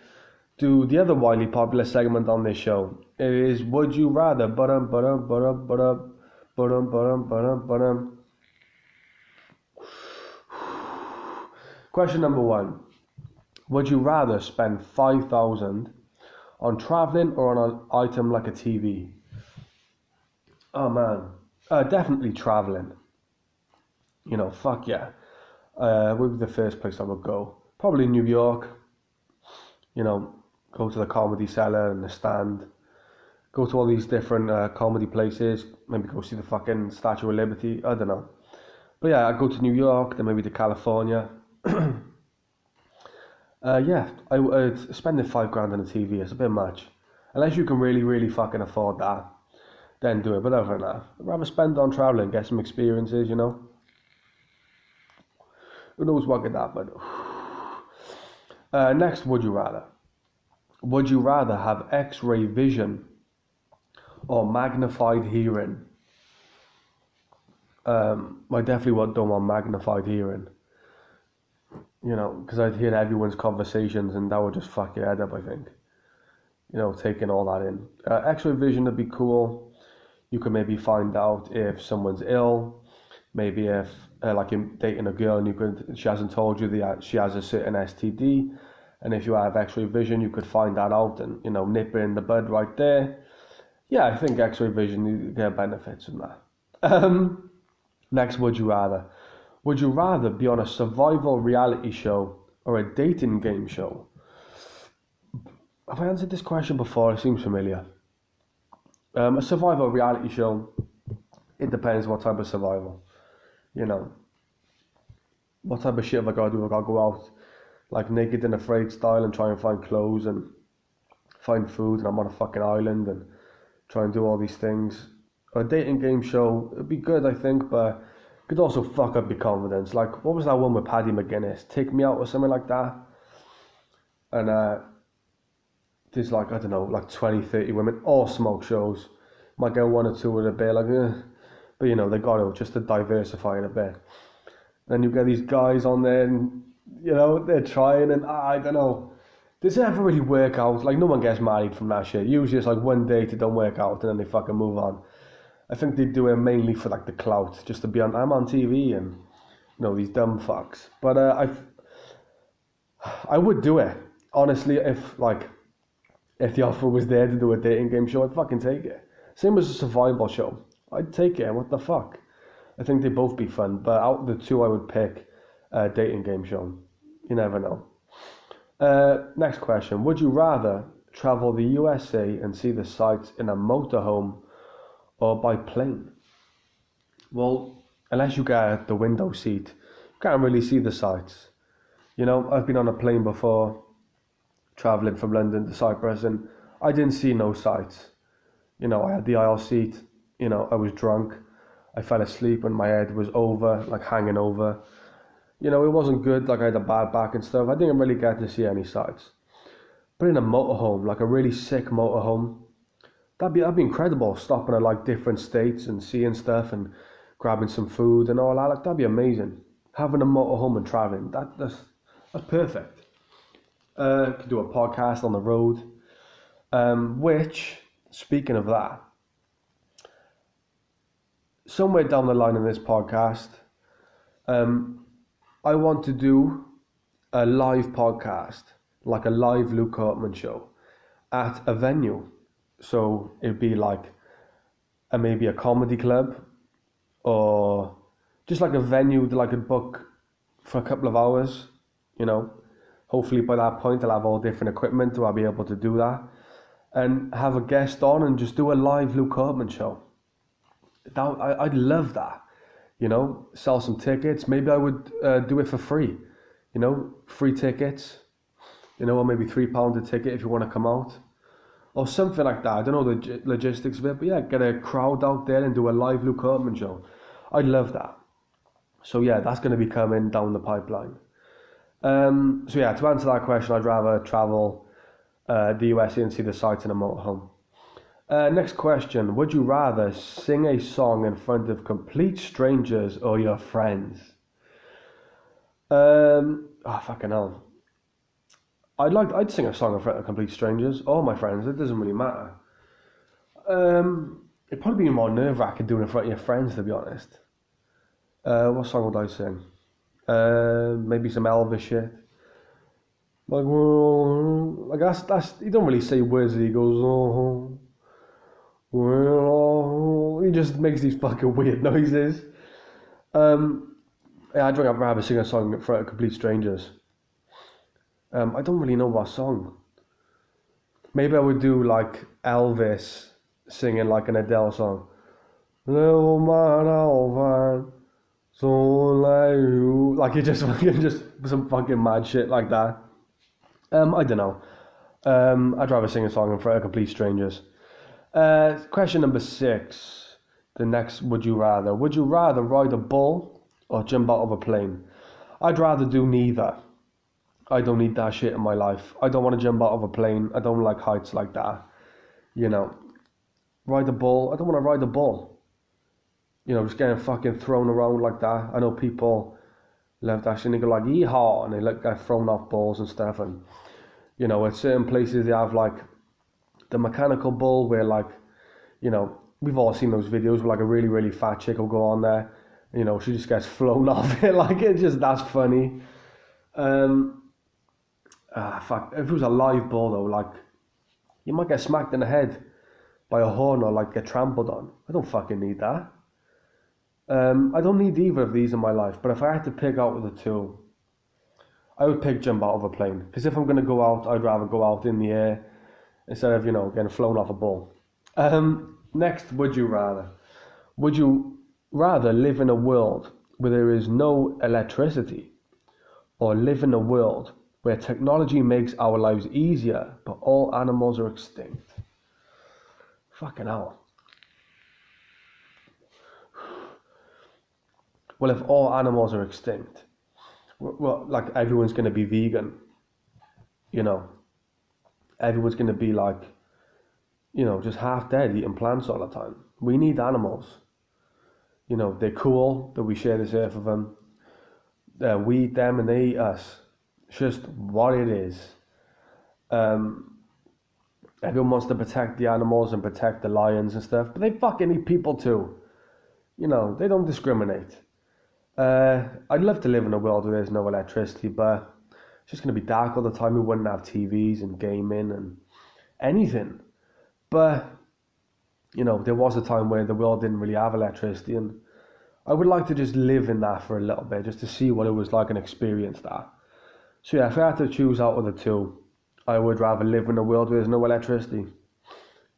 A: do the other widely popular segment on this show. It is Would You Rather? Ba-dum, ba-dum, ba-dum, ba-dum, ba-dum, ba-dum, ba-dum, ba-dum. <sighs> Question number one. Would you rather spend 5000 on traveling or on an item like a TV? Oh man, uh, definitely traveling. You know, fuck yeah. Uh, would be the first place I would go. Probably New York. You know, go to the comedy cellar and the stand, go to all these different uh, comedy places, maybe go see the fucking Statue of Liberty. I don't know. But yeah, I'd go to New York, then maybe to California. <clears throat> uh, yeah, I would spending five grand on a TV is a bit much. Unless you can really, really fucking afford that, then do it. But other than that, I'd rather spend on traveling, get some experiences, you know. Who knows what could happen? <sighs> Uh, next, would you rather? Would you rather have x ray vision or magnified hearing? Um, I definitely want, don't want magnified hearing. You know, because I'd hear everyone's conversations and that would just fuck your head up, I think. You know, taking all that in. Uh, x ray vision would be cool. You could maybe find out if someone's ill. Maybe if, uh, like, you're dating a girl and you could, she hasn't told you that she has a certain STD and if you have X-ray vision, you could find that out and you know nip it in the bud right there. Yeah, I think X-ray vision you get benefits from that. <laughs> Um, next, would you rather? Would you rather be on a survival reality show or a dating game show? Have I answered this question before? It seems familiar. Um, a survival reality show. It depends what type of survival. You know, what type of shit have I got to do? I got to go out like naked and afraid style and try and find clothes and find food and I'm on a fucking island and try and do all these things. A dating game show it'd be good I think, but Could also fuck up your confidence. Like, what was that one with Paddy McGuinness? Take Me Out or something like that. And uh, there's like, I don't know, like 20, 30 women, all smoke shows. Might get one or two with a bit, like, eh. but you know, they got to just to diversify it a bit. Then you get these guys on there and, you know, they're trying and I don't know. Does it ever really work out? Like, no one gets married from that shit. Usually it's like one date, it don't work out, and then they fucking move on. I think they do it mainly for like the clout, just to be on. I'm on TV and you know these dumb fucks. But uh, I, I would do it honestly if like if the offer was there to do a dating game show, I'd fucking take it. Same as a survival show, I'd take it. What the fuck? I think they'd both be fun, but out of the two, I would pick a dating game show. You never know. Uh, next question: Would you rather travel the USA and see the sights in a motorhome? Or by plane? Well, unless you get the window seat, you can't really see the sights. You know, I've been on a plane before, traveling from London to Cyprus, and I didn't see no sights. You know, I had the aisle seat, you know, I was drunk, I fell asleep, and my head was over, like hanging over. You know, it wasn't good, like I had a bad back and stuff. I didn't really get to see any sights. But in a motorhome, like a really sick motorhome, that'd be that'd be incredible. Stopping at like different states and seeing stuff and grabbing some food and all that. Like that'd be amazing. Having a motorhome and traveling, that that's that's perfect. Uh, could do a podcast on the road. Um, which, speaking of that, somewhere down the line in this podcast, um, I want to do a live podcast, like a live Luke Hartman show, at a venue so it'd be like a maybe a comedy club or just like a venue that I could book for a couple of hours, you know. Hopefully by that point I'll have all different equipment to I'll be able to do that. And have a guest on and just do a live Luke Hartman show. That, I, I'd love that. You know, sell some tickets. Maybe I would uh, do it for free. You know, free tickets. You know, or maybe three pound a ticket if you want to come out or something like that. I don't know the logistics of it, but yeah, get a crowd out there and do a live Luke Hartman show. I'd love that. So yeah, that's going to be coming down the pipeline. Um, so yeah, to answer that question, I'd rather travel uh, the USA and see the sights in a motorhome. Uh, next question: Would you rather sing a song in front of complete strangers or your friends? Um, oh fucking hell. I'd like I'd sing a song in front of complete strangers or my friends. It doesn't really matter. Um, it'd probably be more nerve wracking doing it in front of your friends, to be honest. Uh, what song would I sing? Uh, maybe some Elvis shit. Like, well, like that's that's he don't really say words. He goes, oh, well, he just makes these fucking <laughs> weird noises. Um, yeah, I'd rather sing a song in front of complete strangers. Um, I don't really know what song. Maybe I would do like Elvis singing like an Adele song. Little man, Alvan, so like you, like you just <laughs> fucking just some fucking mad shit like that. Um, I don't know. Um, I'd rather sing a song in front of complete strangers. Uh, question number six. The next, would you rather? Would you rather ride a bull or jump out of a plane? I'd rather do neither. I don't need that shit in my life. I don't want to jump out of a plane. I don't like heights like that. You know, ride a bull. I don't want to ride a bull. You know, just getting fucking thrown around like that. I know people love that shit and they go like yeehaw and they like get thrown off balls and stuff. And you know, at certain places they have like the mechanical bull where like, you know, we've all seen those videos where like a really really fat chick will go on there. You know, she just gets <laughs> flown off it. like it's just that's funny. Um, ah, fuck, if it was a live ball though, like, you might get smacked in the head by a horn or like get trampled on. I don't fucking need that. Um, I don't need either of these in my life, but if I had to pick out of the two, I would pick jump out of a plane. Because if I'm going to go out, I'd rather go out in the air instead of, you know, getting flown off a ball. Um, next, would you rather? Would you rather live in a world where there is no electricity or live in a world where technology makes our lives easier, but all animals are extinct. Fucking hell. well, if all animals are extinct, well, like everyone's going to be vegan, you know, everyone's going to be like, you know, just half dead eating plants all the time. We need animals. You know, they're cool that we share this earth with them. Uh, we eat them and they eat us. It's just what it is. Um, everyone wants to protect the animals and protect the lions and stuff, but they fucking eat people too. You know, they don't discriminate. Uh, I'd love to live in a world where there's no electricity, but it's just going to be dark all the time. We wouldn't have TVs and gaming and anything. But, you know, there was a time where the world didn't really have electricity, and I would like to just live in that for a little bit, just to see what it was like and experience that. So, yeah, if I had to choose out of the two, I would rather live in a world where there's no electricity.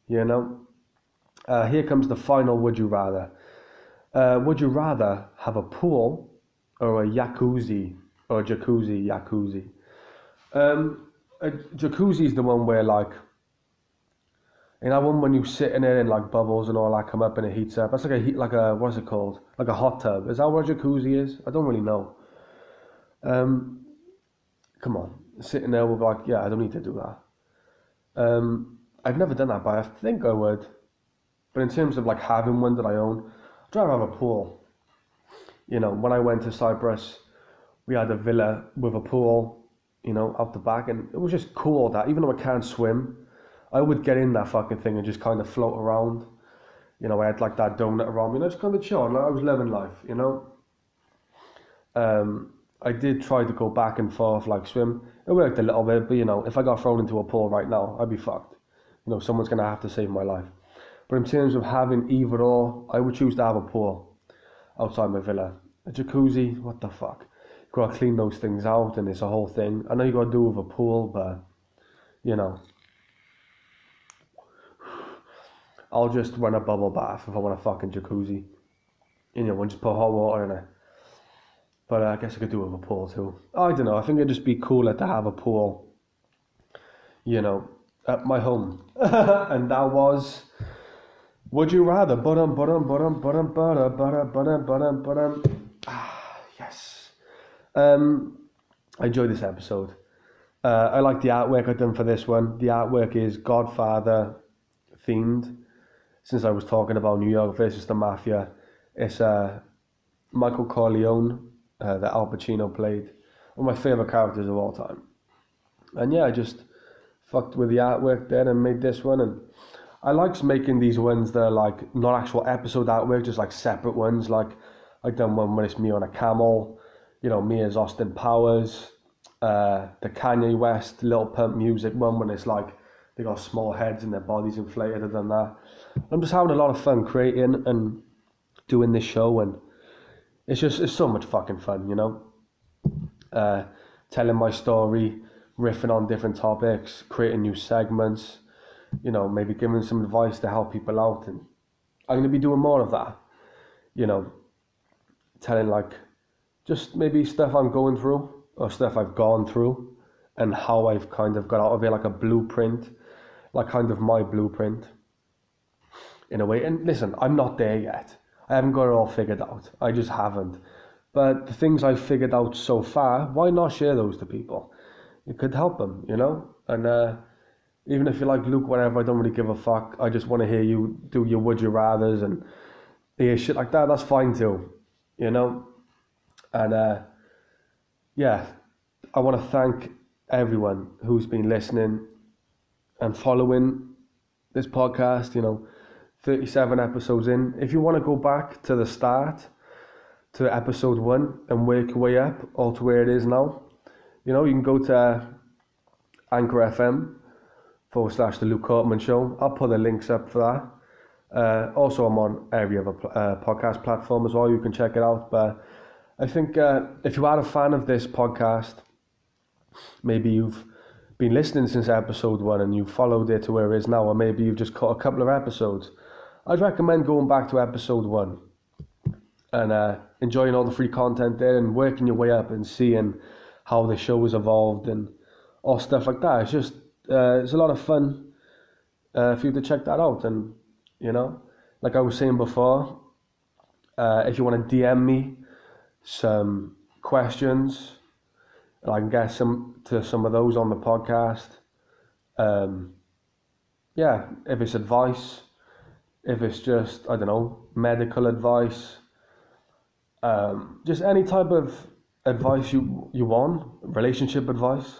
A: You know? Uh, here comes the final would you rather. Uh, would you rather have a pool or a jacuzzi or a jacuzzi jacuzzi? Um, a jacuzzi is the one where like you know one when you sit in it and like bubbles and all that come up and it heats up. That's like a heat like a what's it called? Like a hot tub. Is that what a jacuzzi is? I don't really know. Um, come on, sitting there with like yeah, I don't need to do that. Um, I've never done that, but I think I would. But in terms of like having one that I own, I'd rather have a pool. You know, when I went to Cyprus, we had a villa with a pool, you know, out the back, and it was just cool that even though I can't swim, I would get in that fucking thing and just kind of float around. You know, I had like that donut around me, and I kind of chill. Like I was living life, you know. Um, I did try to go back and forth like swim. It worked a little bit, but you know, if I got thrown into a pool right now, I'd be fucked. You know, someone's gonna have to save my life. But in terms of having either or, I would choose to have a pool outside my villa. A jacuzzi, what the fuck? You gotta clean those things out and it's a whole thing. I know you gotta do with a pool, but you know. I'll just run a bubble bath if I want a fucking jacuzzi. You know, and just put hot water in it. But uh, I guess I could do with a pool too. I don't know. I think it'd just be cooler to have a pool, you know, at my home. <laughs> and that was would you rather? Ba-dum, ba-dum, ba-dum, ba-dum, ba-dum, ba-dum, ba-dum, ba-dum, ba-dum. Ah, yes. Um, I enjoyed this episode. Uh, I like the artwork I've done for this one. The artwork is Godfather themed. Since I was talking about New York versus the Mafia, it's uh, Michael Corleone uh, that Al Pacino played. One of my favourite characters of all time. And yeah, I just fucked with the artwork there and made this one and I like making these ones that are like not actual episode artwork, just like separate ones. Like I've done one where it's me on a camel, you know, me as Austin Powers, uh, the Kanye West Lil Pump music one when it's like they got small heads and their bodies inflated and that. I'm just having a lot of fun creating and doing this show and it's just it's so much fucking fun, you know. Uh, telling my story, riffing on different topics, creating new segments you know, maybe giving some advice to help people out. And I'm to be doing more of that, you know, telling like just maybe stuff I'm going through or stuff I've gone through and how I've kind of got out of it, like a blueprint, like kind of my blueprint in a way. And listen, I'm not there yet. I haven't got it all figured out. I just haven't. But the things I've figured out so far, why not share those to people? It could help them, you know? And uh, even if you're like Luke, whatever, I don't really give a fuck. I just want to hear you do your would you rather's and hear shit like that. That's fine too, you know. And uh, yeah, I want to thank everyone who's been listening and following this podcast. You know, thirty-seven episodes in. If you want to go back to the start, to episode one, and work your way up all to where it is now, you know, you can go to Anchor FM forward slash the Luke Cortman Show. I'll put the links up for that. Uh, also, I'm on every other uh, podcast platform as well. You can check it out. But I think uh, if you are a fan of this podcast, maybe you've been listening since episode one and you've followed it to where it is now, or maybe you've just caught a couple of episodes, I'd recommend going back to episode one and uh, enjoying all the free content there and working your way up and seeing how the show has evolved and all stuff like that. It's just uh, it's a lot of fun uh, for you to check that out. And you know, like I was saying before, uh, if you want to DM me some questions. I can get some to some of those on the podcast. Um, yeah, if it's advice, if it's just I don't know medical advice, um, just any type of advice you you want, relationship advice,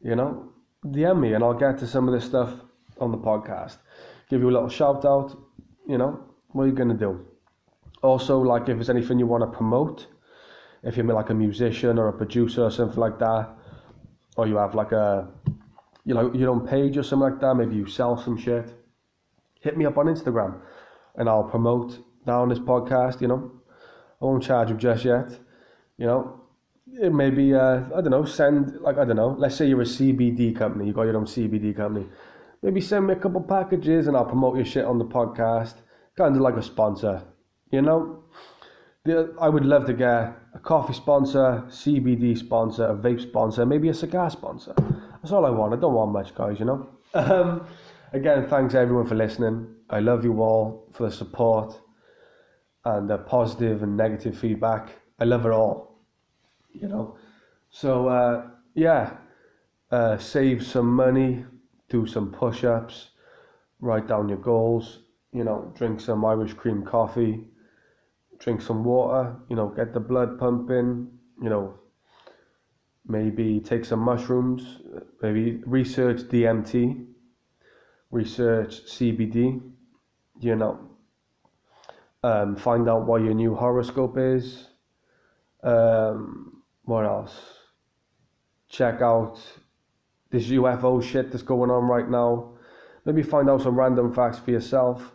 A: you know, DM me and I'll get to some of this stuff on the podcast. Give you a little shout out, you know, what are you gonna do? Also, like if there's anything you want to promote, if you're like a musician or a producer or something like that, or you have like a you know your own page or something like that, maybe you sell some shit, hit me up on Instagram and I'll promote down this podcast, you know. I won't charge you just yet, you know. It maybe uh, I don't know, send like I don't know, let's say you're a CBD company, you got your own CBD company. Maybe send me a couple packages and I'll promote your shit on the podcast. Kind of like a sponsor, you know. I would love to get a coffee sponsor, CBD sponsor, a vape sponsor, maybe a cigar sponsor. That's all I want. I don't want much, guys, you know. <laughs> Um, again, thanks everyone for listening. I love you all for the support and the positive and negative feedback. I love it all, you know. So, uh, yeah, uh, save some money, do some push ups, write down your goals, you know, drink some Irish cream coffee drink some water, you know, get the blood pumping, you know, maybe take some mushrooms, maybe research DMT, research CBD, you know, um, find out what your new horoscope is. Um, what else? Check out this UFO shit that's going on right now. Maybe find out some random facts for yourself.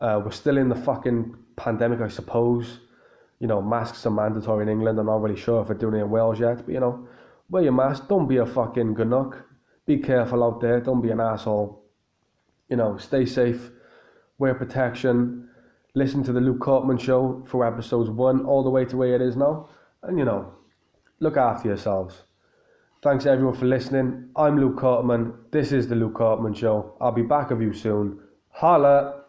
A: Uh, we're still in the fucking pandemic, I suppose. You know, masks are mandatory in England. I'm not really sure if they're doing it in Wales yet, but you know, wear your mask. Don't be a fucking ganook. Be careful out there. Don't be an asshole. You know, stay safe. Wear protection. Listen to the Luke Cortman show for episodes one all the way to where it is now. And you know, look after yourselves. Thanks everyone for listening. I'm Luke Cortman. This is the Luke Cortman Show. I'll be back with you soon. Holla!